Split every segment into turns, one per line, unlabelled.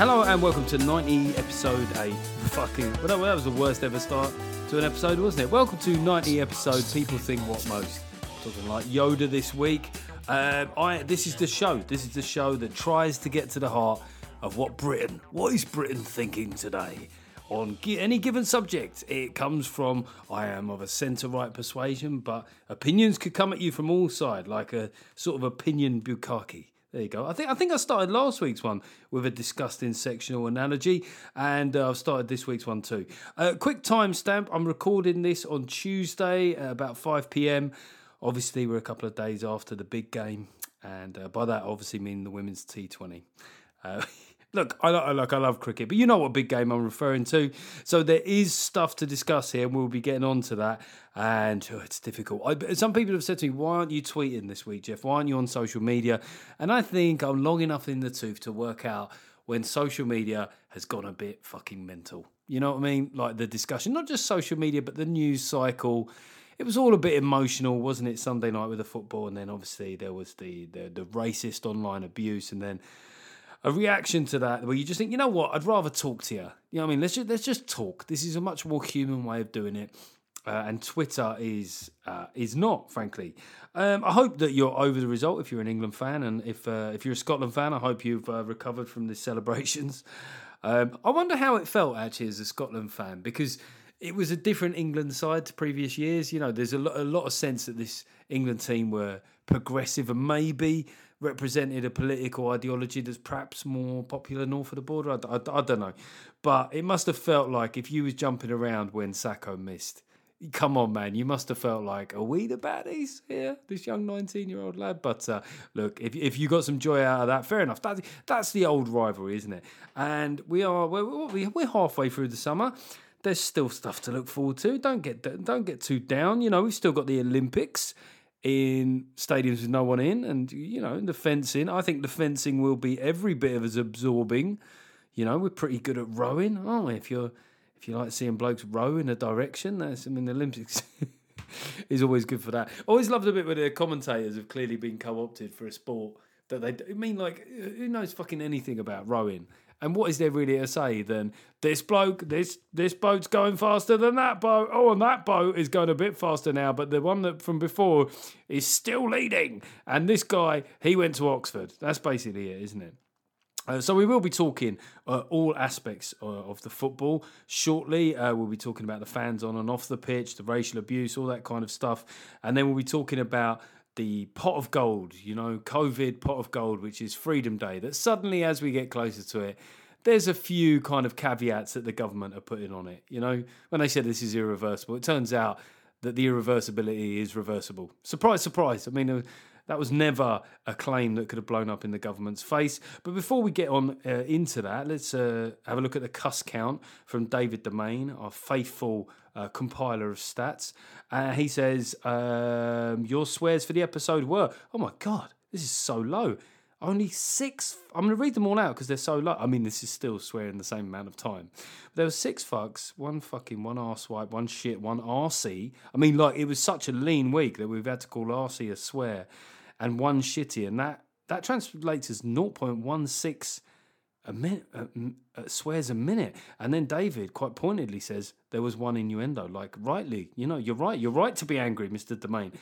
Hello and welcome to 90 episode 8. Fucking, well, that, was the worst ever start to an episode, wasn't it? Welcome to 90 episode People Think What Most. Talking like Yoda this week. Um, I This is the show. This is the show that tries to get to the heart of what Britain, what is Britain thinking today? On any given subject, it comes from I am of a centre right persuasion, but opinions could come at you from all sides, like a sort of opinion bukkake. There you go. I think I think I started last week's one with a disgusting sectional analogy, and uh, I've started this week's one too. Uh, quick timestamp: I'm recording this on Tuesday at about 5 p.m. Obviously, we're a couple of days after the big game, and uh, by that, obviously, mean the women's T20. Look, I like I love cricket, but you know what big game I'm referring to. So there is stuff to discuss here, and we'll be getting on to that. And oh, it's difficult. I, some people have said to me, "Why aren't you tweeting this week, Geoff? Why aren't you on social media?" And I think I'm long enough in the tooth to work out when social media has gone a bit fucking mental. You know what I mean? Like the discussion, not just social media, but the news cycle it was all a bit emotional, wasn't it? Sunday night with the football, and then obviously there was the the, the racist online abuse, and then a reaction to that where you just think, you know what, I'd rather talk to you. You know what I mean? Let's just let's just talk. This is a much more human way of doing it. Uh, and Twitter is uh, is not, frankly. Um, I hope that you're over the result if you're an England fan, and if uh, if you're a Scotland fan, I hope you've uh, recovered from the celebrations. Um, I wonder how it felt actually as a Scotland fan because it was a different England side to previous years. You know, there's a lot, a lot of sense that this England team were progressive and maybe represented a political ideology that's perhaps more popular north of the border. I, I- I don't know, but it must have felt like if you was jumping around when Saka missed. Come on, man! You must have felt like, are we the baddies here? This young nineteen-year-old lad. But uh, look, if if you got some joy out of that, fair enough. That's the old rivalry, isn't it? And we are we're we're halfway through the summer there's still stuff to look forward to. Don't get don't get too down. You know, we've still got the Olympics in stadiums with no one in, and you know the fencing. I think the fencing will be every bit of as absorbing. You know, we're pretty good at rowing, aren't we? If you're if you like seeing blokes row in a direction, that's I mean the Olympics. is always good for that. Always loved a bit where the commentators have clearly been co-opted for a sport that they I mean like who knows fucking anything about rowing. And what is there really to say than this bloke, this this boat's going faster than that boat. Oh, and that boat is going a bit faster now, but the one that from before is still leading. And this guy, he went to Oxford. That's basically it, isn't it? Uh, so we will be talking uh, all aspects uh, of the football shortly. Uh, we'll be talking about the fans on and off the pitch, the racial abuse, all that kind of stuff, and then we'll be talking about the pot of gold. You know, COVID pot of gold, which is Freedom Day. That suddenly, as we get closer to it, there's a few kind of caveats that the government are putting on it. You know, when they said this is irreversible, it turns out that the irreversibility is reversible. Surprise, surprise. I mean. Uh, that was never a claim that could have blown up in the government's face. But before we get on uh, into that, let's uh, have a look at the cuss count from David Domain, our faithful uh, compiler of stats. Uh, he says, um, Your swears for the episode were, oh my God, this is so low. Only six. I'm going to read them all out because they're so low. I mean, this is still swearing the same amount of time. But there were six fucks, one fucking, one arsewipe, one shit, one RC. I mean, like, it was such a lean week that we've had to call RC a swear, and one shitty. And that, that translates as 0.16 a minute, uh, swears a minute. And then David quite pointedly says there was one innuendo. Like, rightly, you know, you're right. You're right to be angry, Mr. Domain.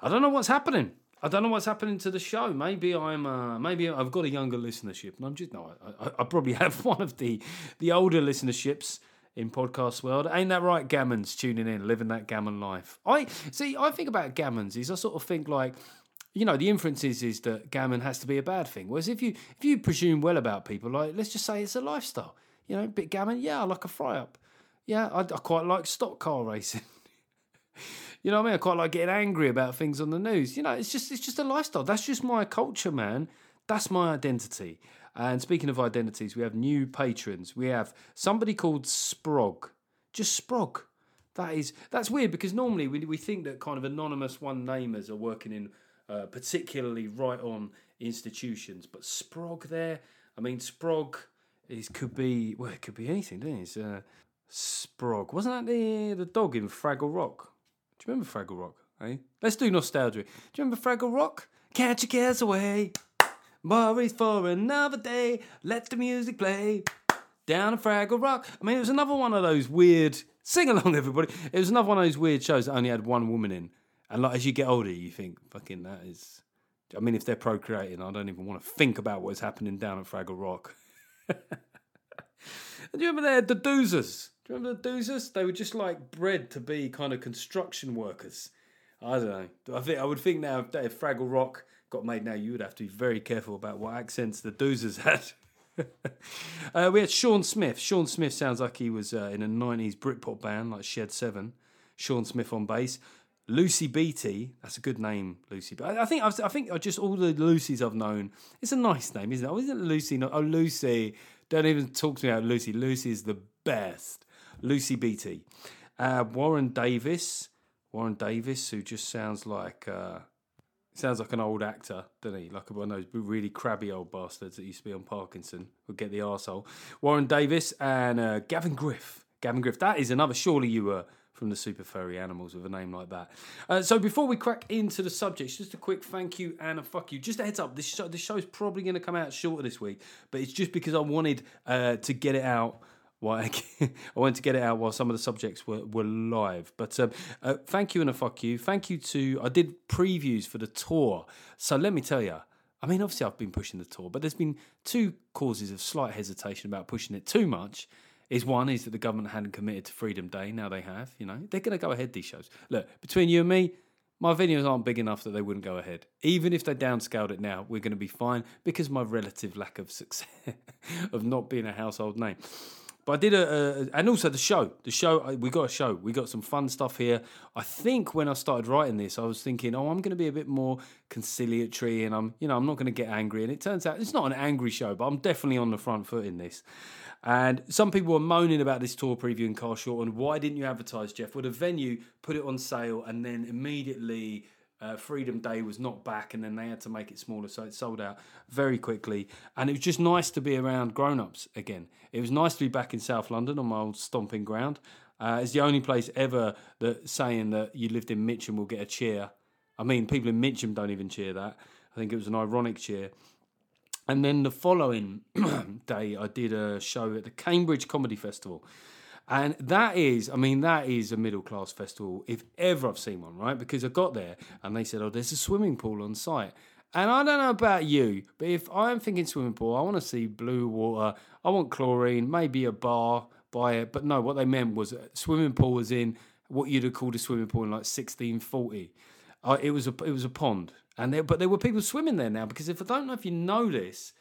I don't know what's happening. I don't know what's happening to the show. Maybe I'm, uh, maybe I've got a younger listenership, and I'm just no. I, I, I probably have one of the the older listenerships in podcast world. Ain't that right, Gammons tuning in, living that gammon life. I see. I think about gammons is I sort of think like, you know, the inference is is that gammon has to be a bad thing. Whereas if you if you presume well about people, like let's just say it's a lifestyle. You know, bit gammon. Yeah, I like a fry up. Yeah, I, I quite like stock car racing. You know what I mean? I quite like getting angry about things on the news. You know, it's just it's just a lifestyle. That's just my culture, man. That's my identity. And speaking of identities, we have new patrons. We have somebody called Sprog. Just Sprog. That is that's weird because normally we we think that kind of anonymous one namers are working in uh, particularly right on institutions, but Sprog there. I mean, Sprog is could be well, it could be anything, doesn't it? Uh, Sprog wasn't that the the dog in Fraggle Rock? Do you remember Fraggle Rock? Eh? Let's do nostalgia. Do you remember Fraggle Rock? Catch your cares away. Worries for another day. Let the music play. Down at Fraggle Rock. I mean, it was another one of those weird. Sing along, everybody. It was another one of those weird shows that only had one woman in. And like as you get older, you think, fucking, that is. I mean, if they're procreating, I don't even want to think about what's happening down at Fraggle Rock. Do you remember the, the Doozers? Do you remember the Doozers? They were just like bred to be kind of construction workers. I don't know. I think I would think now if, if Fraggle Rock got made now, you would have to be very careful about what accents the Doozers had. uh, we had Sean Smith. Sean Smith sounds like he was uh, in a '90s Britpop band like Shed Seven. Sean Smith on bass. Lucy Beatty, that's a good name, Lucy. But I, I think I've, I think just all the Lucys I've known. It's a nice name, isn't it? Oh, isn't Lucy? Not, oh, Lucy. Don't even talk to me about Lucy. Lucy is the best. Lucy Beatty. Uh, Warren Davis. Warren Davis, who just sounds like uh, sounds like an old actor, doesn't he? Like one of those really crabby old bastards that used to be on Parkinson. Would get the arsehole. Warren Davis and uh, Gavin Griff. Gavin Griff. That is another. Surely you were from the super furry animals with a name like that. Uh, so before we crack into the subject, just a quick thank you and a fuck you. Just a heads up, this show, this show's probably going to come out shorter this week, but it's just because I wanted uh, to get it out. Why I wanted to get it out while some of the subjects were, were live. But um, uh, thank you and a fuck you. Thank you to I did previews for the tour. So let me tell you, I mean, obviously I've been pushing the tour, but there's been two causes of slight hesitation about pushing it too much is one is that the government hadn't committed to Freedom Day. Now they have. You know, they're going to go ahead. These shows. Look between you and me, my videos aren't big enough that they wouldn't go ahead. Even if they downscaled it now, we're going to be fine because my relative lack of success of not being a household name. But I did a, a, and also the show. The show we got a show. We got some fun stuff here. I think when I started writing this, I was thinking, oh, I'm going to be a bit more conciliatory, and I'm, you know, I'm not going to get angry. And it turns out it's not an angry show, but I'm definitely on the front foot in this. And some people were moaning about this tour preview in Carshalton. Why didn't you advertise, Geoff? Well, a venue put it on sale, and then immediately uh, Freedom Day was not back, and then they had to make it smaller, so it sold out very quickly. And it was just nice to be around grown ups again. It was nice to be back in South London on my old stomping ground. Uh, it's the only place ever that saying that you lived in Mitcham will get a cheer. I mean, people in Mitcham don't even cheer that. I think it was an ironic cheer. And then the following day, I did a show at the Cambridge Comedy Festival. And that is, I mean, that is a middle class festival, if ever I've seen one, right? Because I got there and they said, oh, there's a swimming pool on site. And I don't know about you, but if I'm thinking swimming pool, I want to see blue water, I want chlorine, maybe a bar by it. But no, what they meant was swimming pool was in what you'd have called a swimming pool in like 1640. Uh, it was a it was a pond, and there, but there were people swimming there now because if I don't know if you know this,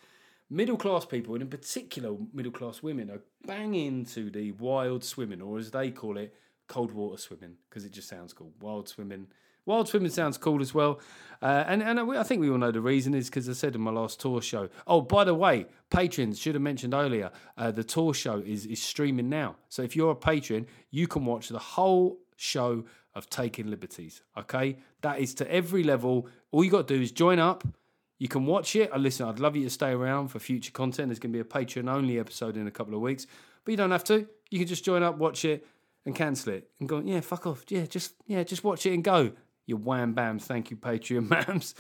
middle class people, and in particular middle class women, are bang into the wild swimming, or as they call it, cold water swimming, because it just sounds cool. Wild swimming. Wild swimming sounds cool as well. Uh, and and I think we all know the reason is because I said in my last tour show. Oh, by the way, patrons should have mentioned earlier, uh, the tour show is, is streaming now. So if you're a patron, you can watch the whole show of Taking Liberties. Okay? That is to every level. All you got to do is join up. You can watch it. Uh, listen, I'd love you to stay around for future content. There's going to be a Patreon only episode in a couple of weeks, but you don't have to. You can just join up, watch it, and cancel it, and go. Yeah, fuck off. Yeah, just yeah, just watch it and go. your wham bams. Thank you, Patreon mams.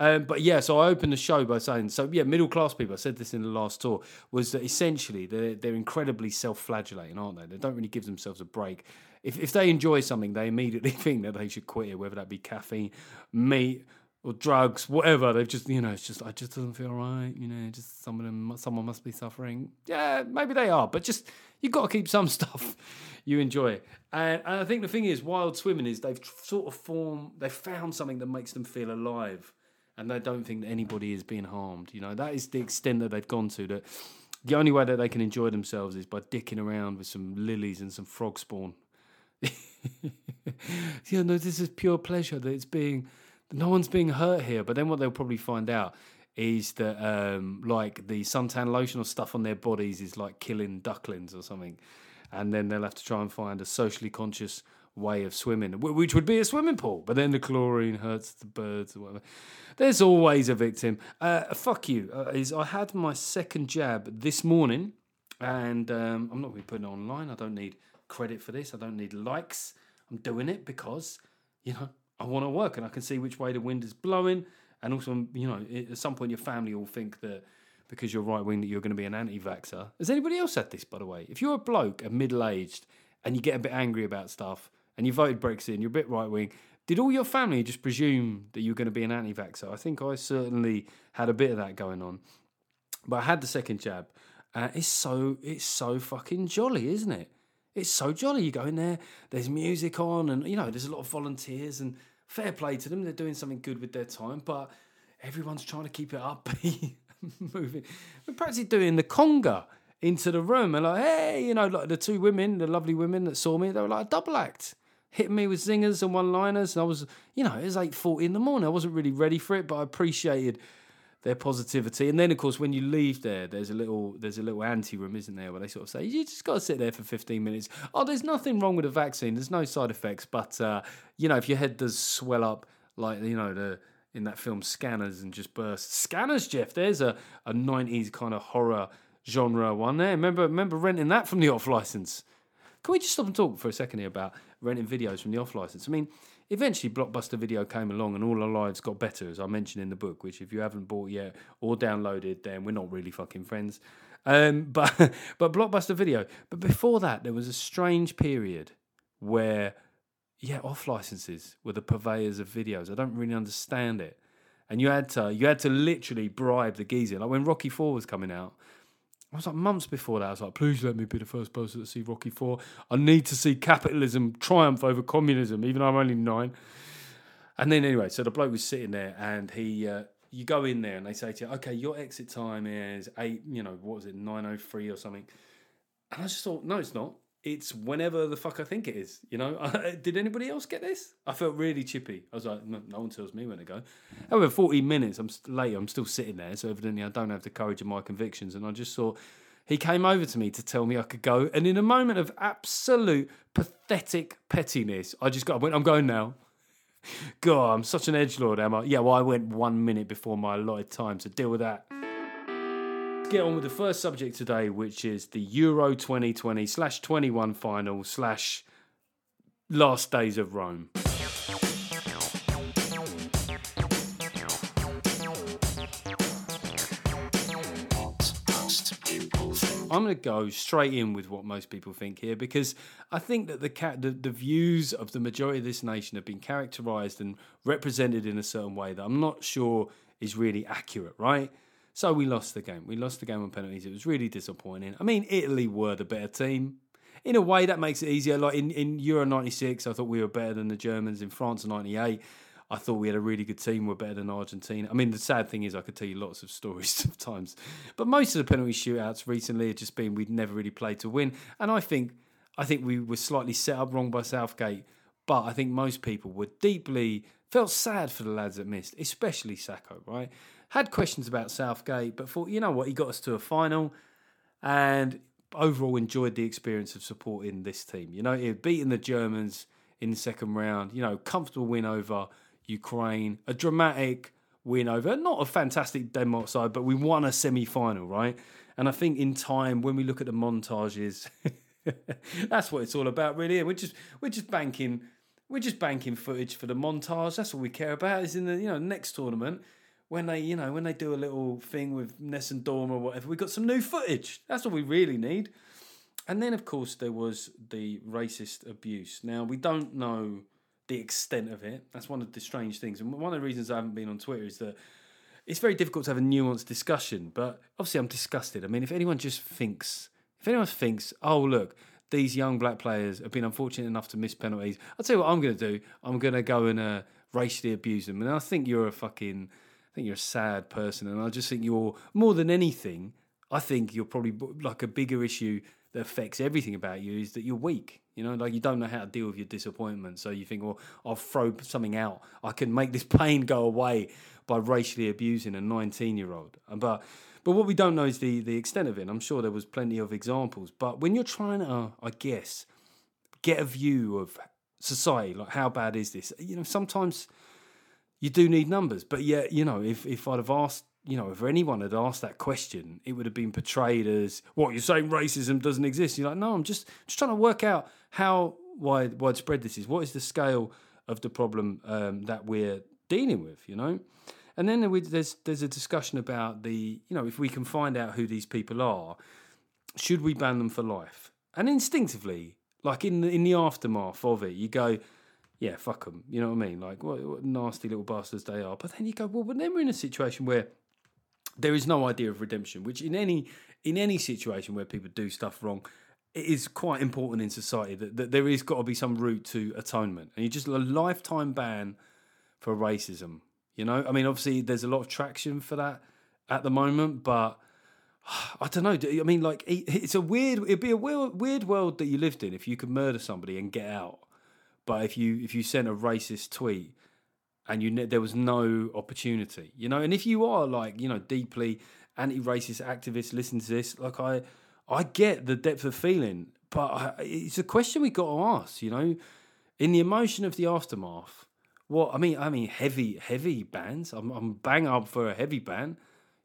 Um, but yeah, so I opened the show by saying, so yeah, middle class people. I said this in the last tour was that essentially they're they're incredibly self flagellating, aren't they? They don't really give themselves a break. If if they enjoy something, they immediately think that they should quit it, whether that be caffeine, meat or drugs, whatever. They've just, you know, it's just, I just doesn't feel right. You know, just some of them, someone must be suffering. Yeah, maybe they are, but just you've got to keep some stuff you enjoy. And, and I think the thing is, wild swimming is they've sort of formed, they've found something that makes them feel alive, and they don't think that anybody is being harmed. You know, that is the extent that they've gone to. That the only way that they can enjoy themselves is by dicking around with some lilies and some frog spawn. yeah, no, this is pure pleasure. That it's being no one's being hurt here. But then what they'll probably find out is that um, like the suntan lotion or stuff on their bodies is like killing ducklings or something, and then they'll have to try and find a socially conscious way of swimming, which would be a swimming pool. But then the chlorine hurts the birds or whatever. There's always a victim. Uh, fuck you. Uh, is I had my second jab this morning, and um, I'm not going to be putting it online. I don't need credit for this. I don't need likes. I'm doing it because you know I want to work and I can see which way the wind is blowing. And also, you know, at some point your family will think that because you're right wing that you're going to be an anti-vaxxer. Has anybody else had this, by the way? If you're a bloke and middle-aged and you get a bit angry about stuff and you voted Brexit and you're a bit right wing, did all your family just presume that you're going to be an anti-vaxxer? I think I certainly had a bit of that going on. But I had the second jab. Uh, it's so it's so fucking jolly, isn't it? It's so jolly. You go in there, there's music on, and you know, there's a lot of volunteers, and fair play to them. They're doing something good with their time, but everyone's trying to keep it upbeat, moving. We're practically doing the conga into the room, and like, hey, you know, like the two women, the lovely women that saw me, they were like a double act. Hitting me with zingers and one liners, and I was, you know, it was eight forty in the morning. I wasn't really ready for it, but I appreciated their positivity. And then, of course, when you leave there, there's a little there's a little ante room, isn't there, where they sort of say you just got to sit there for 15 minutes. Oh, there's nothing wrong with the vaccine. There's no side effects, but uh, you know, if your head does swell up, like you know the in that film Scanners and just burst. Scanners, Geoff. There's a, a 90s kind of horror genre one there. Remember remember renting that from the off license. Can we just stop and talk for a second here about renting videos from the off license? I mean, eventually Blockbuster Video came along and all our lives got better, as I mentioned in the book, which if you haven't bought yet or downloaded, then we're not really fucking friends. Um, but but Blockbuster Video. But before that, there was a strange period where yeah, off licenses were the purveyors of videos. I don't really understand it. And you had to you had to literally bribe the geezer. Like when Rocky Four was coming out, I was like months before that. I was like, please let me be the first person to see Rocky Four. I need to see capitalism triumph over communism, even though I'm only nine. And then anyway, so the bloke was sitting there, and he, uh, you go in there, and they say to you, okay, your exit time is eight, you know, what was it, nine oh three or something. And I just thought, no, it's not. It's whenever the fuck I think it is. You know, uh, did anybody else get this? I felt really chippy. I was like, no, no one tells me when to go. However, 40 minutes, I'm late. I'm still sitting there, so evidently I don't have the courage of my convictions. And I just saw he came over to me to tell me I could go. And in a moment of absolute pathetic pettiness, I just got, I went, I'm going now. God, I'm such an edge lord, am I? Yeah, well, I went one minute before my allotted time, so deal with that get on with the first subject today, which is the Euro 2020 slash 21 final slash last days of Rome. I'm going to go straight in with what most people think here because I think that the, ca- the, the views of the majority of this nation have been characterized and represented in a certain way that I'm not sure is really accurate, right? So we lost the game. We lost the game on penalties. It was really disappointing. I mean, Italy were the better team. In a way, that makes it easier. Like in, in Euro 96, I thought we were better than the Germans. In France 98, I thought we had a really good team. We're better than Argentina. I mean, the sad thing is, I could tell you lots of stories of times. But most of the penalty shootouts recently have just been we'd never really played to win. And I think, I think we were slightly set up wrong by Southgate. But I think most people were deeply felt sad for the lads that missed, especially Saka, right? Had questions about Southgate, but thought, you know what, he got us to a final and overall enjoyed the experience of supporting this team. You know, beating the Germans in the second round, you know, comfortable win over Ukraine, a dramatic win over, not a fantastic Denmark side, but we won a semi final, right? And I think in time, when we look at the montages, that's what it's all about, really. We're just we're just banking we're just banking footage for the montage. That's all we care about. Is in the you know next tournament when they you know when they do a little thing with Nessun Dorma or whatever. We got some new footage. That's all we really need. And then of course there was the racist abuse. Now we don't know the extent of it. That's one of the strange things. And one of the reasons I haven't been on Twitter is that it's very difficult to have a nuanced discussion. But obviously, I'm disgusted. I mean, if anyone just thinks, if anyone thinks, oh look, these young black players have been unfortunate enough to miss penalties, I'll tell you what I'm going to do. I'm going to go and uh, racially abuse them. And I think you're a fucking, I think you're a sad person. And I just think you're more than anything. I think you're probably like a bigger issue that affects everything about you is that you're weak. You know, like you don't know how to deal with your disappointment. So you think, well, I'll throw something out. I can make this pain go away by racially abusing a 19 year old. But but what we don't know is the the extent of it. I'm sure there was plenty of examples. But when you're trying to, I guess, get a view of society, like how bad is this? You know, sometimes you do need numbers. But yet, you know, if if I'd have asked you know, if anyone had asked that question, it would have been portrayed as what you're saying racism doesn't exist. You're like, no, I'm just just trying to work out how wide widespread this is. What is the scale of the problem um, that we're dealing with? You know, and then there's there's a discussion about the you know if we can find out who these people are, should we ban them for life? And instinctively, like in the, in the aftermath of it, you go, yeah, fuck them. You know what I mean? Like what, what nasty little bastards they are. But then you go, well, but then we're in a situation where there is no idea of redemption, which in any in any situation where people do stuff wrong, it is quite important in society that, that there is got to be some route to atonement. And you just a lifetime ban for racism. You know, I mean, obviously there's a lot of traction for that at the moment, but I don't know. I mean, like it's a weird. It'd be a weird, world that you lived in if you could murder somebody and get out. But if you if you sent a racist tweet and you there was no opportunity, you know. And if you are like you know deeply anti-racist activist, listen to this. Like I, I get the depth of feeling, but I, it's a question we got to ask. You know, in the emotion of the aftermath. What I mean, I mean, heavy, heavy bands. I'm, I'm bang up for a heavy ban.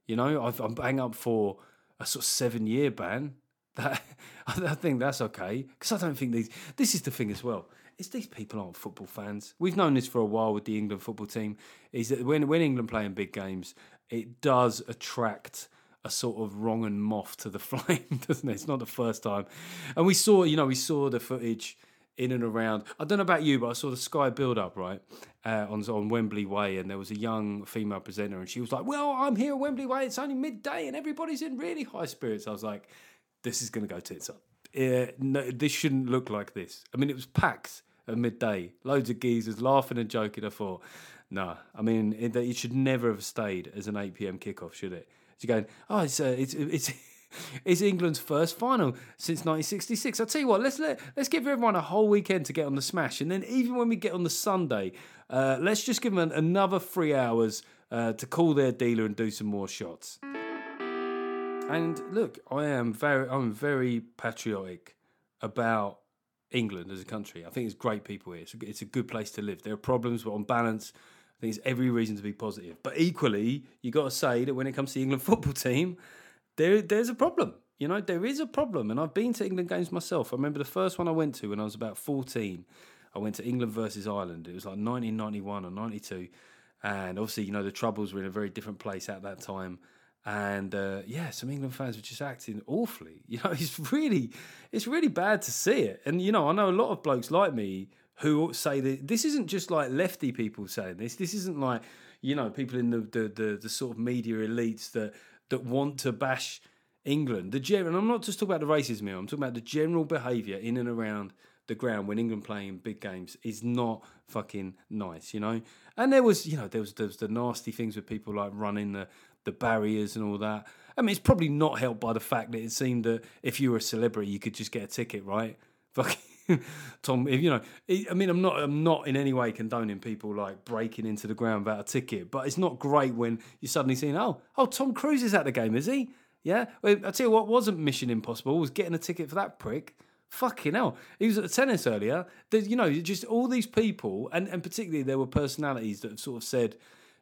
You know, i am bang up for a sort of seven year ban. That I think that's okay because I don't think these. This is the thing as well is these people aren't football fans. We've known this for a while with the England football team. Is that when when England play in big games, it does attract a sort of wrong and moth to the flame, doesn't it? It's not the first time, and we saw you know we saw the footage in and around. I don't know about you, but I saw the Sky build up right uh, on on Wembley Way, and there was a young female presenter, and she was like, "Well, I'm here at Wembley Way. It's only midday, and everybody's in really high spirits." I was like, "This is going to go tits up." No, this shouldn't look like this. I mean, it was packed at midday. Loads of geezers laughing and joking. I thought, no, I mean, it, it should never have stayed as an 8 p.m. kickoff, should it? You're going, oh, it's, uh, it's, it's, it's England's first final since 1966. I'll tell you what, let's let, let's give everyone a whole weekend to get on the smash. And then even when we get on the Sunday, uh, let's just give them another three hours uh, to call their dealer and do some more shots. And look, I am very, I'm very patriotic about England as a country. I think it's great people here. It's a, it's a good place to live. There are problems, but on balance, I think it's every reason to be positive. But equally, you got to say that when it comes to the England football team, there there's a problem. You know, there is a problem. And I've been to England games myself. I remember the first one I went to when I was about 14. I went to England versus Ireland. It was like 1991 or 92. And obviously, you know, the Troubles were in a very different place at that time and uh, yeah, some England fans were just acting awfully. You know, it's really, it's really bad to see it. And you know, I know a lot of blokes like me who say that this isn't just like lefty people saying this. This isn't like you know people in the the the, the sort of media elites that that want to bash England. The general, and I'm not just talking about the racism here. I'm talking about the general behaviour in and around the ground when England playing big games is not fucking nice, you know. And there was, you know, there was there was the nasty things with people like running the the barriers and all that. I mean, it's probably not helped by the fact that it seemed that if you were a celebrity, you could just get a ticket, right? Fucking Tom, if you know, I mean, I'm not, I'm not in any way condoning people like breaking into the ground without a ticket, but it's not great when you're suddenly seeing, oh, oh, Tom Cruise is at the game, is he? Yeah. Well, I tell you what, wasn't Mission Impossible was getting a ticket for that prick. Fucking hell. He was at the tennis earlier. There's, you know, just all these people, and, and particularly there were personalities that have sort of said,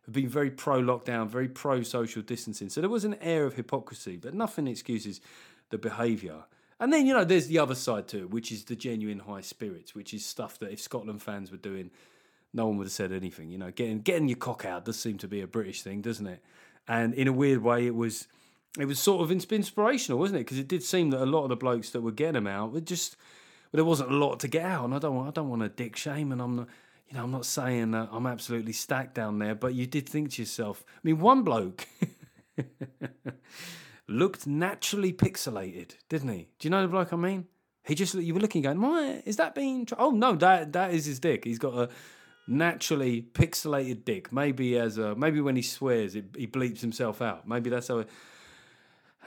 have been very pro lockdown, very pro social distancing. So there was an air of hypocrisy, but nothing excuses the behaviour. And then, you know, there's the other side to it, which is the genuine high spirits, which is stuff that if Scotland fans were doing, no one would have said anything. You know, getting getting your cock out does seem to be a British thing, doesn't it? And in a weird way, it was it was sort of inspirational, wasn't it? Because it did seem that a lot of the blokes that were getting them out were just well, there wasn't a lot to get out. And I don't want I don't want to dick shame, and I'm not. You know, I'm not saying that I'm absolutely stacked down there, but you did think to yourself. I mean, one bloke looked naturally pixelated, didn't he? Do you know the bloke I mean? He just you were looking, going, "Why is that being?" Oh no, that that is his dick. He's got a naturally pixelated dick. Maybe as a maybe when he swears, it, he bleeps himself out. Maybe that's how. It,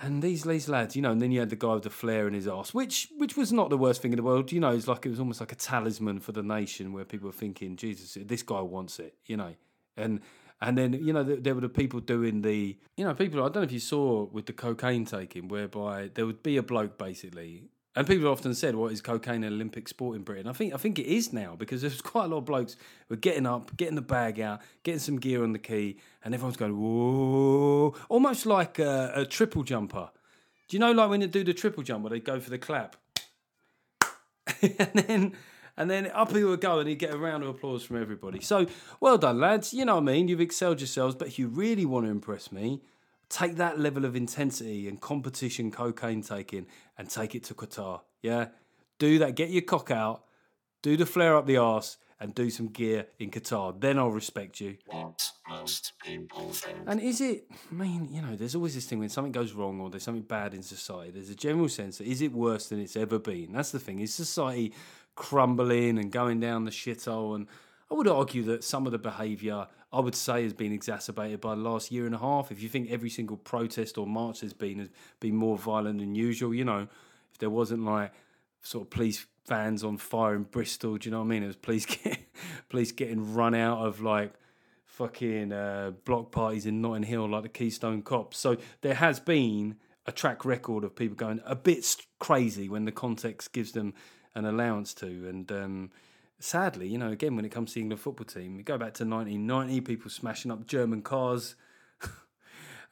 and these these lads, you know, and then you had the guy with the flare in his ass, which which was not the worst thing in the world. You know, it's like it was almost like a talisman for the nation, where people were thinking, Jesus, this guy wants it, you know, and and then you know there, were the people doing the, you know, people. I don't know if you saw with the cocaine taking, whereby there would be a bloke basically. And people often said, "What is cocaine an Olympic sport in Britain?" I think I think it is now because there's quite a lot of blokes who are getting up, getting the bag out, getting some gear on the key, and everyone's going whoa, almost like a, a triple jumper. Do you know, like when they do the triple jump, where they go for the clap, and then and then up he would go, and he'd get a round of applause from everybody. So well done, lads. You know what I mean? You've excelled yourselves, but if you really want to impress me, take that level of intensity and competition cocaine taking and take it to Qatar. Yeah, do that. Get your cock out, do the flare up the arse, and do some gear in Qatar. Then I'll respect you.
What most people think.
And is it? I mean, you know, there's always this thing when something goes wrong or there's something bad in society. There's a general sense that is it worse than it's ever been? That's the thing. Is society crumbling and going down the shithole? And I would argue that some of the behaviour I would say has been exacerbated by the last year and a half. If you think every single protest or march has been has been more violent than usual, you know, if there wasn't like sort of police vans on fire in Bristol, do you know what I mean? It was police get, police getting run out of like fucking uh, block parties in Notting Hill like the Keystone Cops. So there has been a track record of people going a bit crazy when the context gives them an allowance to. And um, sadly, you know, again, when it comes to the England football team, we go back to 1990, people smashing up German cars.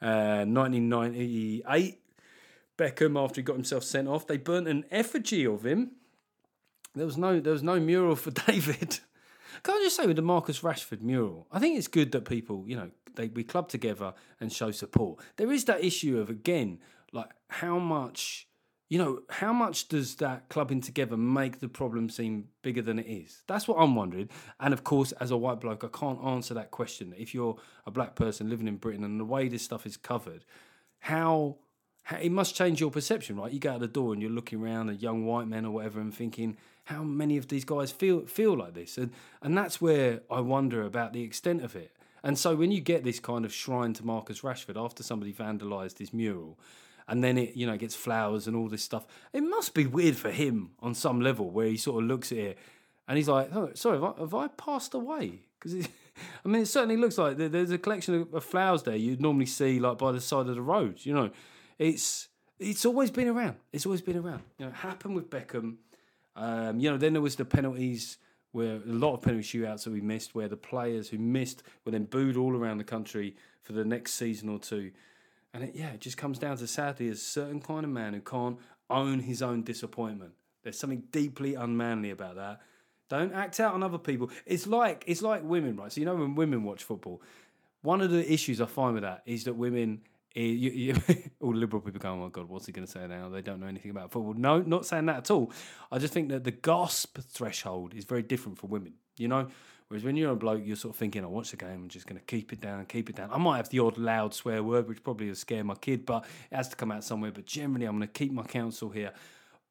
uh, 1998, Beckham, after he got himself sent off, they burnt an effigy of him. There was no, there was no mural for David. Can I just say with the Marcus Rashford mural, I think it's good that people, you know, they we club together and show support. There is that issue of again, like how much, you know, how much does that clubbing together make the problem seem bigger than it is? That's what I'm wondering. And of course, as a white bloke, I can't answer that question. If you're a black person living in Britain and the way this stuff is covered, how how- it must change your perception, right? You go out the door and you're looking around at young white men or whatever and thinking, how many of these guys feel feel like this? And and that's where I wonder about the extent of it. And so when you get this kind of shrine to Marcus Rashford after somebody vandalised his mural, and then it you know gets flowers and all this stuff, it must be weird for him on some level where he sort of looks at it and he's like, oh, sorry, have I, have I passed away? Because I mean, it certainly looks like there's a collection of, flowers there you'd normally see like by the side of the road. You know, it's it's always been around. It's always been around. You know, it happened with Beckham. Um, you know, then there was the penalties where a lot of penalty shootouts that we missed, where the players who missed were then booed all around the country for the next season or two. And it, yeah, it just comes down to sadly a certain kind of man who can't own his own disappointment. There's something deeply unmanly about that. Don't act out on other people. It's like it's like women, right? So you know when women watch football, one of the issues I find with that is that women, eh, you, you, all liberal people go, "Oh my god, what's he going to say now?" They don't know anything about football. No, not saying that at all. I just think that the gasp threshold is very different for women. You know, whereas when you're a bloke, you're sort of thinking, "I watch the game, I'm just going to keep it down, keep it down." I might have the odd loud swear word, which probably will scare my kid, but it has to come out somewhere. But generally, I'm going to keep my counsel here.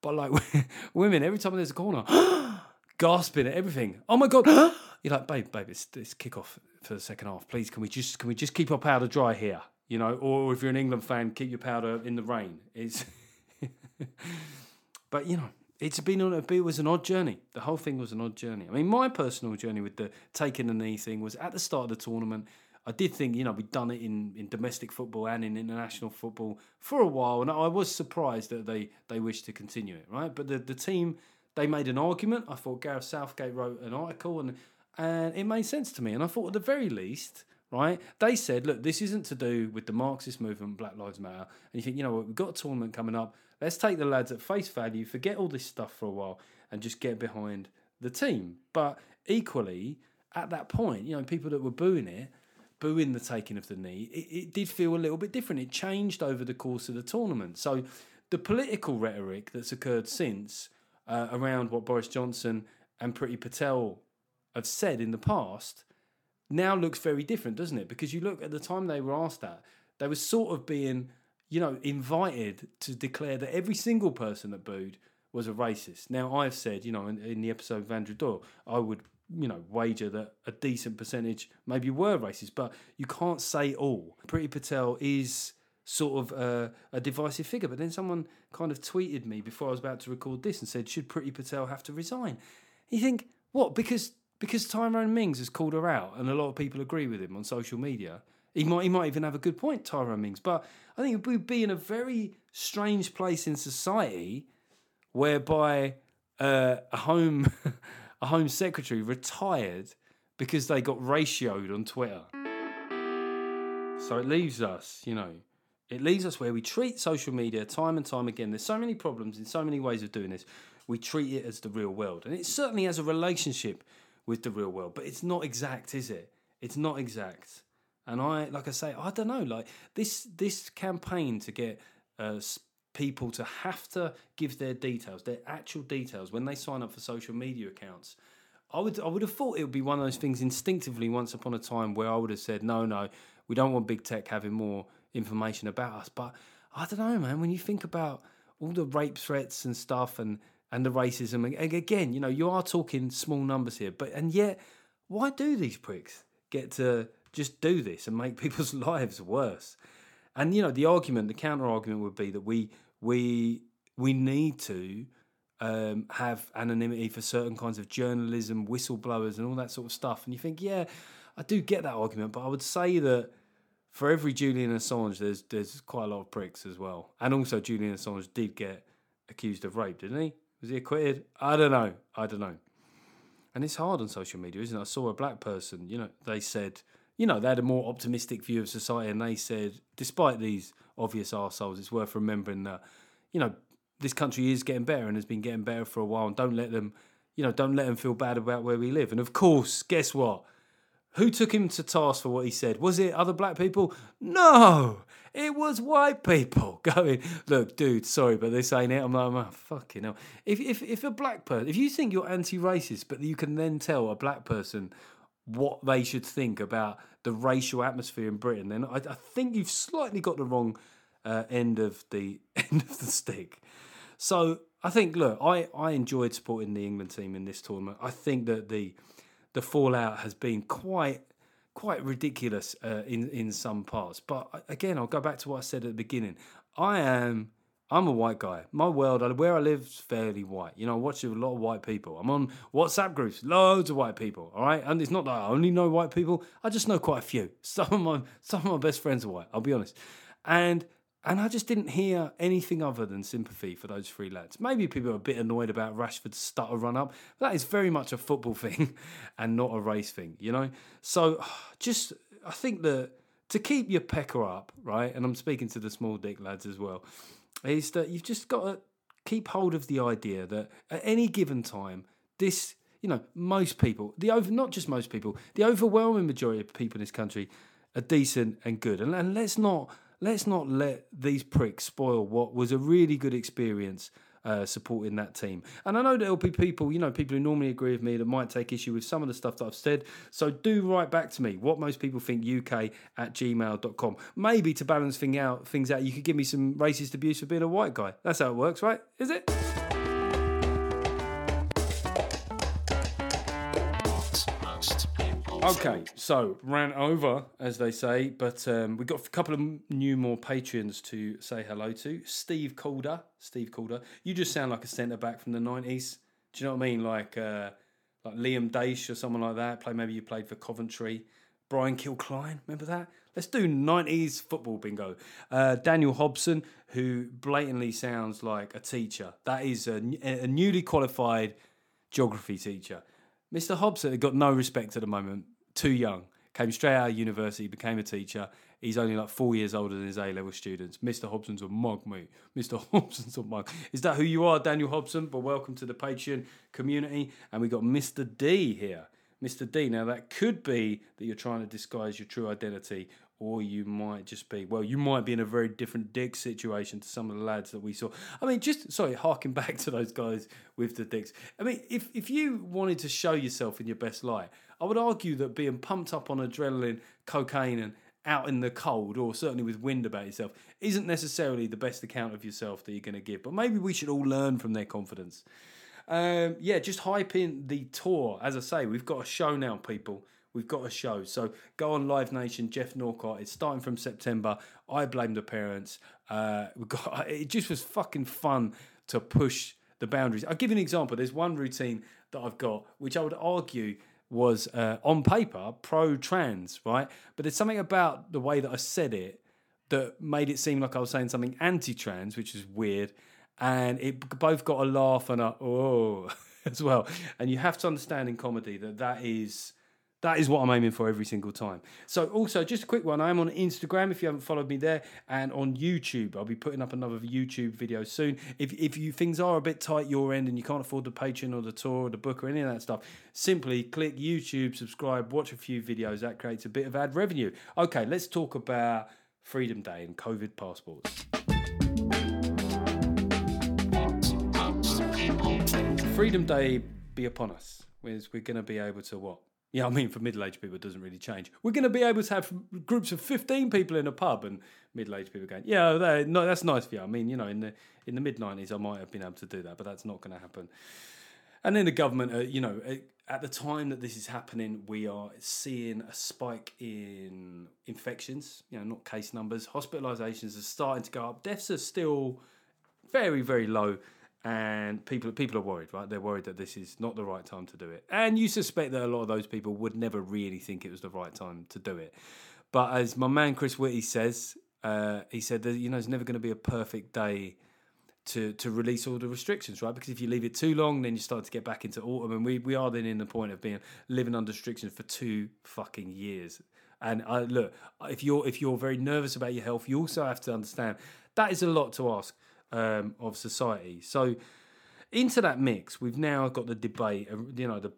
But like women, every time there's a corner, gasping at everything. Oh my god! You're like, babe, babe, it's, it's kick off for the second half. Please, can we just can we just keep our powder dry here? You know, or if you're an England fan, keep your powder in the rain. It's, but you know, it's been on. It was an odd journey. The whole thing was an odd journey. I mean, my personal journey with the taking the knee thing was at the start of the tournament. I did think, you know, we'd done it in, in domestic football and in international football for a while, and I was surprised that they they wished to continue it, right? But the the team they made an argument. I thought Gareth Southgate wrote an article, and and it made sense to me. And I thought at the very least, right, they said, look, this isn't to do with the Marxist movement, Black Lives Matter. And you think, you know what, we've got a tournament coming up. Let's take the lads at face value, forget all this stuff for a while, and just get behind the team. But equally, at that point, you know, people that were booing it, booing the taking of the knee, it, it did feel a little bit different. It changed over the course of the tournament. So the political rhetoric that's occurred since uh, around what Boris Johnson and Priti Patel have said in the past now looks very different, doesn't it? Because you look at the time they were asked that, they were sort of being, you know, invited to declare that every single person that booed was a racist. Now, I've said, you know, in, in the episode of Andrew Doyle, I would, you know, wager that a decent percentage maybe were racist, but you can't say all. Priti Patel is sort of a, a divisive figure. But then someone kind of tweeted me before I was about to record this and said, "Should Priti Patel have to resign?" You think what? Because because Tyrone Mings has called her out, and a lot of people agree with him on social media. He might he might even have a good point, Tyrone Mings. But I think we'd be in a very strange place in society whereby uh, a home a home secretary retired because they got ratioed on Twitter. So it leaves us, you know, it leaves us where we treat social media time and time again. There's so many problems in so many ways of doing this. We treat it as the real world, and it certainly has a relationship with the real world, but it's not exact, is it? It's not exact. And I, like I say, I don't know. Like this, this campaign to get uh, people to have to give their details, their actual details, when they sign up for social media accounts. I would, I would have thought it would be one of those things instinctively. Once upon a time, where I would have said, no, no, we don't want big tech having more information about us. But I don't know, man. When you think about all the rape threats and stuff, and and the racism, and again, you know, you are talking small numbers here. But and yet, why do these pricks get to just do this and make people's lives worse? And you know, the argument, the counter argument would be that we we we need to um, have anonymity for certain kinds of journalism, whistleblowers, and all that sort of stuff. And you think, yeah, I do get that argument, but I would say that for every Julian Assange, there's there's quite a lot of pricks as well. And also, Julian Assange did get accused of rape, didn't he? Was he acquitted? I don't know. I don't know. And it's hard on social media, isn't it? I saw a black person, you know, they said, you know, they had a more optimistic view of society, and they said, despite these obvious arseholes, it's worth remembering that, you know, this country is getting better and has been getting better for a while, and don't let them, you know, don't let them feel bad about where we live. And of course, guess what? Who took him to task for what he said? Was it other black people? No, it was white people going, look, dude, sorry, but this ain't it. I'm like, oh, fucking hell. If, if, if a black person, if you think you're anti racist, but you can then tell a black person what they should think about the racial atmosphere in Britain, then I, I think you've slightly got the wrong uh, end of the end of the stick. So I think, look, I, I enjoyed supporting the England team in this tournament. I think that the the fallout has been quite quite ridiculous uh, in in some parts. But again, I'll go back to what I said at the beginning. I am I'm a white guy. My world, where I live, is fairly white. You know, I watch a lot of white people. I'm on WhatsApp groups, loads of white people. All right, and it's not that I only know white people. I just know quite a few. Some of my some of my best friends are white. I'll be honest, and and I just didn't hear anything other than sympathy for those three lads. Maybe people are a bit annoyed about Rashford's stutter run up, but that is very much a football thing and not a race thing, you know? So just, I think that to keep your pecker up, right? And I'm speaking to the small dick lads as well, is that you've just got to keep hold of the idea that at any given time, this, you know, most people, the over, not just most people, the overwhelming majority of people in this country are decent and good. And, and let's not let's not let these pricks spoil what was a really good experience uh, supporting that team. And I know there'll be people, you know, people who normally agree with me that might take issue with some of the stuff that I've said. So do write back to me what most people think UK at gmail.com. Maybe to balance thing out, things out, you could give me some racist abuse for being a white guy. That's how it works, right? Is it? Okay, so ran over, as they say, but um, we've got a couple of new more patrons to say hello to. Steve Calder. Steve Calder. You just sound like a centre back from the 90s. Do you know what I mean? Like uh, like Liam Daish or someone like that. Play Maybe you played for Coventry. Brian Kilcline, remember that? Let's do 90s football bingo. Uh, Daniel Hobson, who blatantly sounds like a teacher. That is a, a newly qualified geography teacher. Mr. Hobson got no respect at the moment too young. came straight out of university, became a teacher. He's only like four years older than his A level students. Mr. Hobson's a mug, mate. Mr. Hobson's a mug. Is that who you are, Daniel Hobson? But welcome to the Patreon community. And we got Mr. D here. Mr. D. Now, that could be that you're trying to disguise your true identity, or you might just be, well, you might be in a very different dick situation to some of the lads that we saw. I mean, just, sorry, harking back to those guys with the dicks. I mean, if, if you wanted to show yourself in your best light, I would argue that being pumped up on adrenaline, cocaine, and out in the cold, or certainly with wind about yourself, isn't necessarily the best account of yourself that you're going to give. But maybe we should all learn from their confidence. Um, yeah, just hyping the tour. As I say, we've got a show now, people. We've got a show. So go on Live Nation, Geoff Norcott. It's starting from September. I blame the parents. Uh, we got it just was fucking fun to push the boundaries. I'll give you an example. There's one routine that I've got, which I would argue was uh, on paper pro trans, right? But there's something about the way that I said it that made it seem like I was saying something anti trans, which is weird and it both got a laugh and a oh as well. And you have to understand in comedy that that is that is what I'm aiming for every single time. So also just a quick one, I'm on Instagram if you haven't followed me there and on YouTube. I'll be putting up another YouTube video soon. If if you things are a bit tight your end and you can't afford the Patreon or the tour or the book or any of that stuff, simply click YouTube, subscribe, watch a few videos. That creates a bit of ad revenue. Okay, let's talk about Freedom Day and COVID passports. Freedom Day be upon us. We're, we're going to be able to what? Yeah, I mean, for middle-aged people, it doesn't really change. We're going to be able to have groups of fifteen people in a pub, and middle-aged people going, "Yeah, no, that's nice for you." I mean, you know, in the in the mid '90s, I might have been able to do that, but that's not going to happen. And then the government, uh, you know, uh, at the time that this is happening, we are seeing a spike in infections. You know, not case numbers. Hospitalizations are starting to go up. Deaths are still very, very low and people people are worried, right? They're worried that this is not the right time to do it, and you suspect that a lot of those people would never really think it was the right time to do it. But as my man Chris Whitty says, uh, he said that you know it's never going to be a perfect day to to release all the restrictions, right? Because if you leave it too long, then you start to get back into autumn, and we we are then in the point of being living under restrictions for two fucking years. And I look, if you're if you're very nervous about your health, you also have to understand that is a lot to ask um, of society. So into that mix, we've now got the debate, uh, you know, the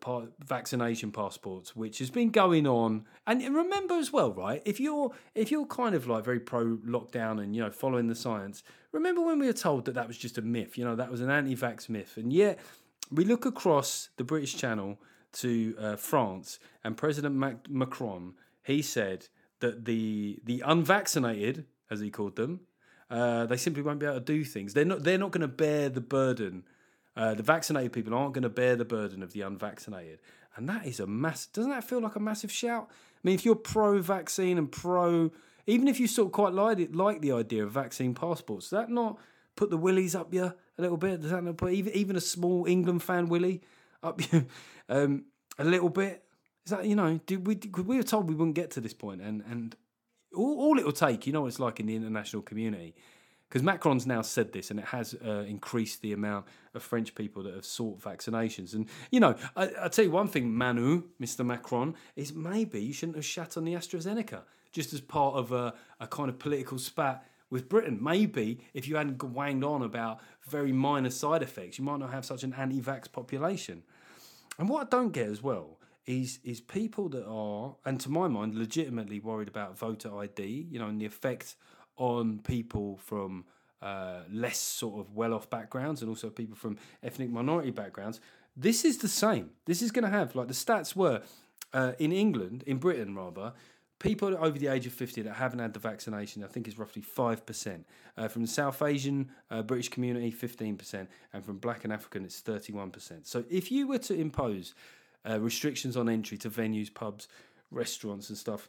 vaccination passports, which has been going on. And remember as well, right? If you're if you're kind of like very pro lockdown and you know following the science, remember when we were told that that was just a myth? You know, that was an anti-vax myth, and yet we look across the British Channel to uh, France, and President Mac- Macron he said that the the unvaccinated, as he called them, uh, they simply won't be able to do things. They're not. They're not going to bear the burden. Uh, the vaccinated people aren't going to bear the burden of the unvaccinated, and that is a mass. Doesn't that feel like a massive shout? I mean, if you're pro-vaccine and pro, even if you sort of quite like it, like the idea of vaccine passports, does that not put the willies up you a little bit? Does that not put even even a small England fan willy up you um, a little bit? Is that you know? Did we we were told we wouldn't get to this point, and and all, all it'll take, you know what it's like in the international community, because Macron's now said this, and it has uh, increased the amount of French people that have sought vaccinations. And you know, I, will tell you one thing, Manu, Mr. Macron, is maybe you shouldn't have shat on the AstraZeneca just as part of a, a kind of political spat with Britain. Maybe if you hadn't wanged on about very minor side effects, you might not have such an anti-vax population. And what I don't get as well is is people that are, and to my mind, legitimately worried about voter ID. You know, and the effect on people from uh, less sort of well-off backgrounds, and also people from ethnic minority backgrounds. This is the same. This is going to have like the stats were uh, in England, in Britain rather. People over the age of 50 that haven't had the vaccination, I think, is roughly 5%. Uh, from the South Asian uh, British community, 15%. And from black and African, it's 31%. So if you were to impose uh, restrictions on entry to venues, pubs, restaurants, and stuff.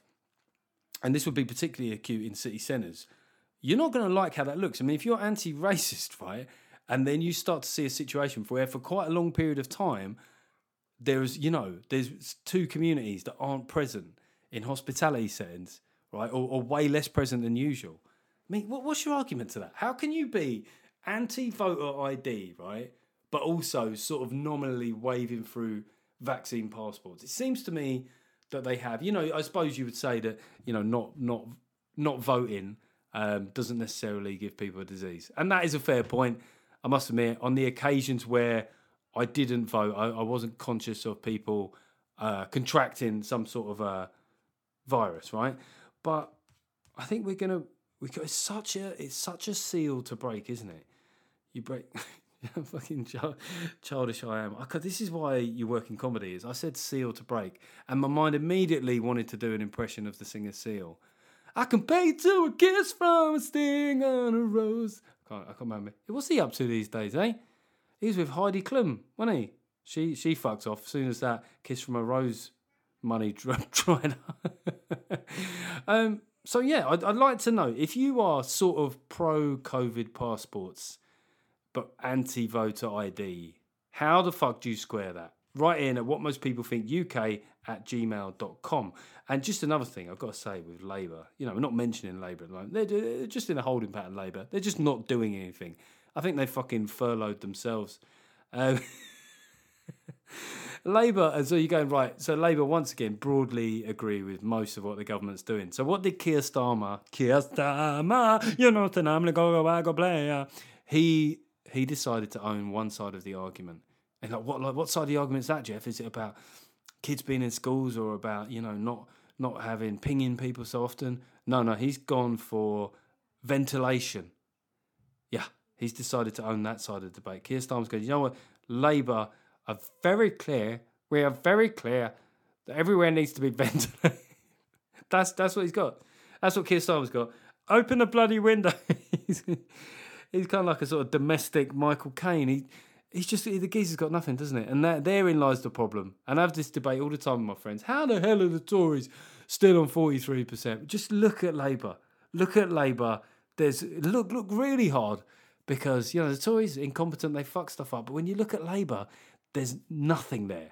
And this would be particularly acute in city centres. You're not going to like how that looks. I mean, if you're anti racist, right, and then you start to see a situation where for quite a long period of time, there's, you know, there's two communities that aren't present in hospitality settings, right, or, or way less present than usual. I mean, what, what's your argument to that? How can you be anti voter ID, right, but also sort of nominally waving through vaccine passports. It seems to me that they have. You know, I suppose you would say that you know not not not voting um, doesn't necessarily give people a disease, and that is a fair point. I must admit, on the occasions where I didn't vote, I, I wasn't conscious of people uh, contracting some sort of a virus, right? But I think we're gonna we got it's such a it's such a seal to break, isn't it? You break. fucking childish I am. This is why you work in comedy. Is I said seal to break, and my mind immediately wanted to do an impression of the singer Seal. I can pay to a kiss from a sting on a rose. I can't, I can't remember. What's he up to these days, eh? He was with Heidi Klum, wasn't he? She she fucked off as soon as that kiss from a rose money dr- dried um, so yeah, I'd, I'd like to know if you are sort of pro COVID passports but anti voter ID. How the fuck do you square that? Write in at what most people think UK at gmail.com. And just another thing I've got to say with Labour, you know, we're not mentioning Labour at the moment. They're, just in a holding pattern, Labour. They're just not doing anything. I think they fucking furloughed themselves. Um, Labour, and so you're going, right, so Labour once again broadly agree with most of what the government's doing. So what did Keir Starmer, Keir Starmer, you know, the name, to go, go, go, player, he he decided to own one side of the argument. And like, what like what side of the argument is that, Geoff? Is it about kids being in schools or about you know not not having pinging people so often? No, no, he's gone for ventilation. Yeah, he's decided to own that side of the debate. Keir Starmer's going, you know what? Labour are very clear. We are very clear that everywhere needs to be ventilated. that's that's what he's got. That's what Keir Starmer's got. Open the bloody window. he's, kind of like a sort of domestic Michael Caine. He he's just the geezer's got nothing, doesn't it? And that therein lies the problem. And I have this debate all the time with my friends. How the hell are the Tories still on forty three percent? Just look at Labour. Look at Labour. There's look look really hard because you know the Tories incompetent. They fuck stuff up. But when you look at Labour, there's nothing there.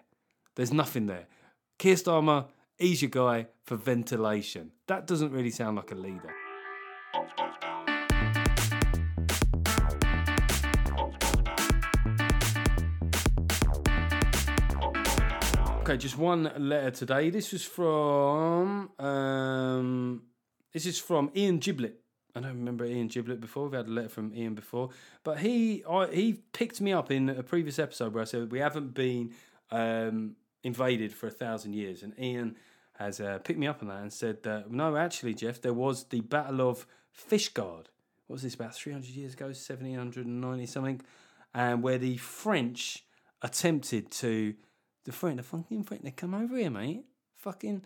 There's nothing there. Keir Starmer, he's your guy for ventilation. That doesn't really sound like a leader. Okay, just one letter today. This was from um, this is from Ian Giblet. I don't remember Ian Giblet before. We've had a letter from Ian before, but he I, he picked me up in a previous episode where I said we haven't been um, invaded for a thousand years, and Ian has uh, picked me up on that and said that no, actually, Geoff, there was the Battle of Fishguard. What was this about three hundred years ago, seventeen hundred and ninety something, and where the French attempted to the French, the fucking French, they come over here, mate. Fucking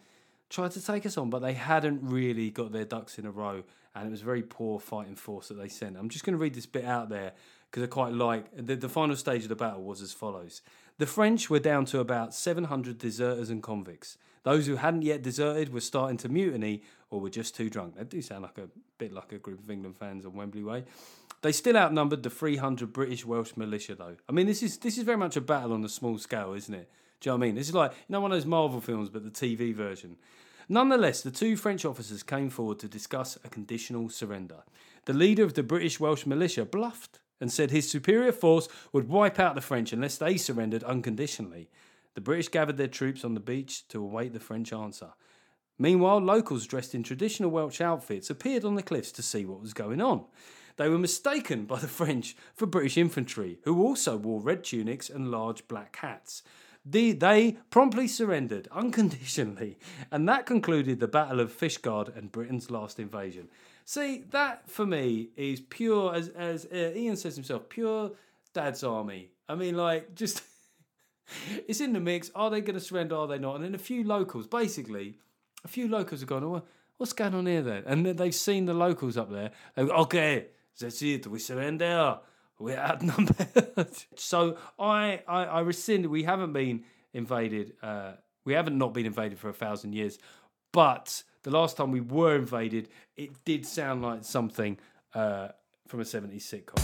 tried to take us on, but they hadn't really got their ducks in a row, and it was very poor fighting force that they sent. I'm just going to read this bit out there because I quite like the, the final stage of the battle was as follows: the French were down to about 700 deserters and convicts. Those who hadn't yet deserted were starting to mutiny or were just too drunk. That do sound like a bit like a group of England fans on Wembley Way. They still outnumbered the 300 British Welsh militia, though. I mean, this is this is very much a battle on a small scale, isn't it? Do you know what I mean? This is like you know one of those Marvel films, but the TV version. Nonetheless, the two French officers came forward to discuss a conditional surrender. The leader of the British Welsh militia bluffed and said his superior force would wipe out the French unless they surrendered unconditionally. The British gathered their troops on the beach to await the French answer. Meanwhile, locals dressed in traditional Welsh outfits appeared on the cliffs to see what was going on. They were mistaken by the French for British infantry, who also wore red tunics and large black hats. The, they promptly surrendered unconditionally, and that concluded the Battle of Fishguard and Britain's last invasion. See, that for me is pure, as, as uh, Ian says himself, pure dad's army. I mean, like, just it's in the mix. Are they going to surrender? Are they not? And then a few locals, basically, a few locals have gone, oh, what's going on here then? And then they've seen the locals up there. They go, okay, that's it, we surrender. We're outnumbered. so I, I, I rescind. We haven't been invaded. Uh, we haven't not been invaded for a thousand years. But the last time we were invaded, it did sound like something uh, from a 70s sitcom.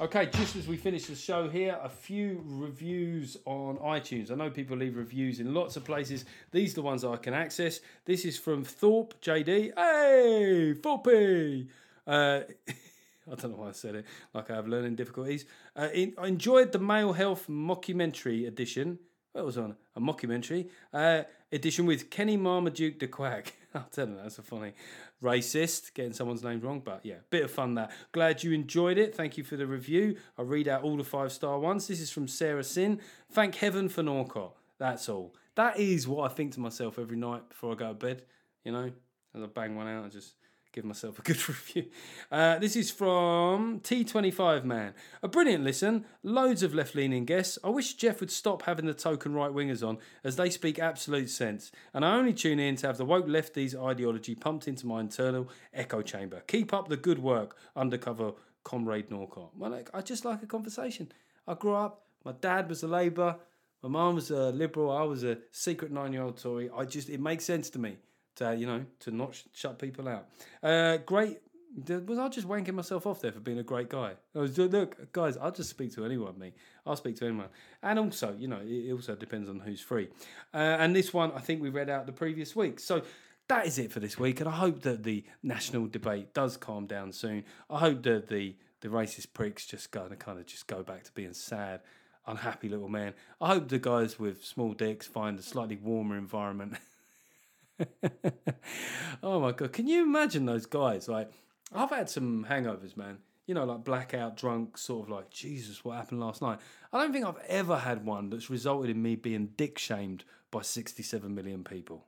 Okay, just as we finish the show here, a few reviews on iTunes. I know people leave reviews in lots of places. These are the ones I can access. This is from Thorpe JD. Hey, Thorpe! Uh, I don't know why I said it like I have learning difficulties. Uh, in, I enjoyed the male health mockumentary edition. What was on a mockumentary uh, edition with Kenny Marmaduke the Quack. I'll tell you that's a funny racist getting someone's name wrong, but yeah, bit of fun that. Glad you enjoyed it. Thank you for the review. I'll read out all the five star ones. This is from Sarah Sin. Thank heaven for Norcott. That's all. That is what I think to myself every night before I go to bed. You know, as I bang one out, I just give myself a good review. Uh, this is from T25 Man. A brilliant listen, loads of left leaning guests. I wish Geoff would stop having the token right wingers on, as they speak absolute sense. And I only tune in to have the woke lefties ideology pumped into my internal echo chamber. Keep up the good work, undercover comrade Norcott. Well, like, I just like a conversation. I grew up, my dad was a Labour, my mum was a Liberal, I was a secret nine year old Tory. I just, it makes sense to me to you know to not sh- shut people out. Uh, great. Was I just wanking myself off there for being a great guy? I was look, guys. I'll just speak to anyone. Me, I'll speak to anyone. And also, you know, it also depends on who's free. Uh, and this one, I think we read out the previous week. So that is it for this week. And I hope that the national debate does calm down soon. I hope that the the racist pricks just to kind of just go back to being sad, unhappy little men. I hope the guys with small dicks find a slightly warmer environment. oh my god, can you imagine those guys? Like, I've had some hangovers, man. You know, like blackout drunk, sort of like Jesus, what happened last night? I don't think I've ever had one that's resulted in me being dick shamed by 67 million people.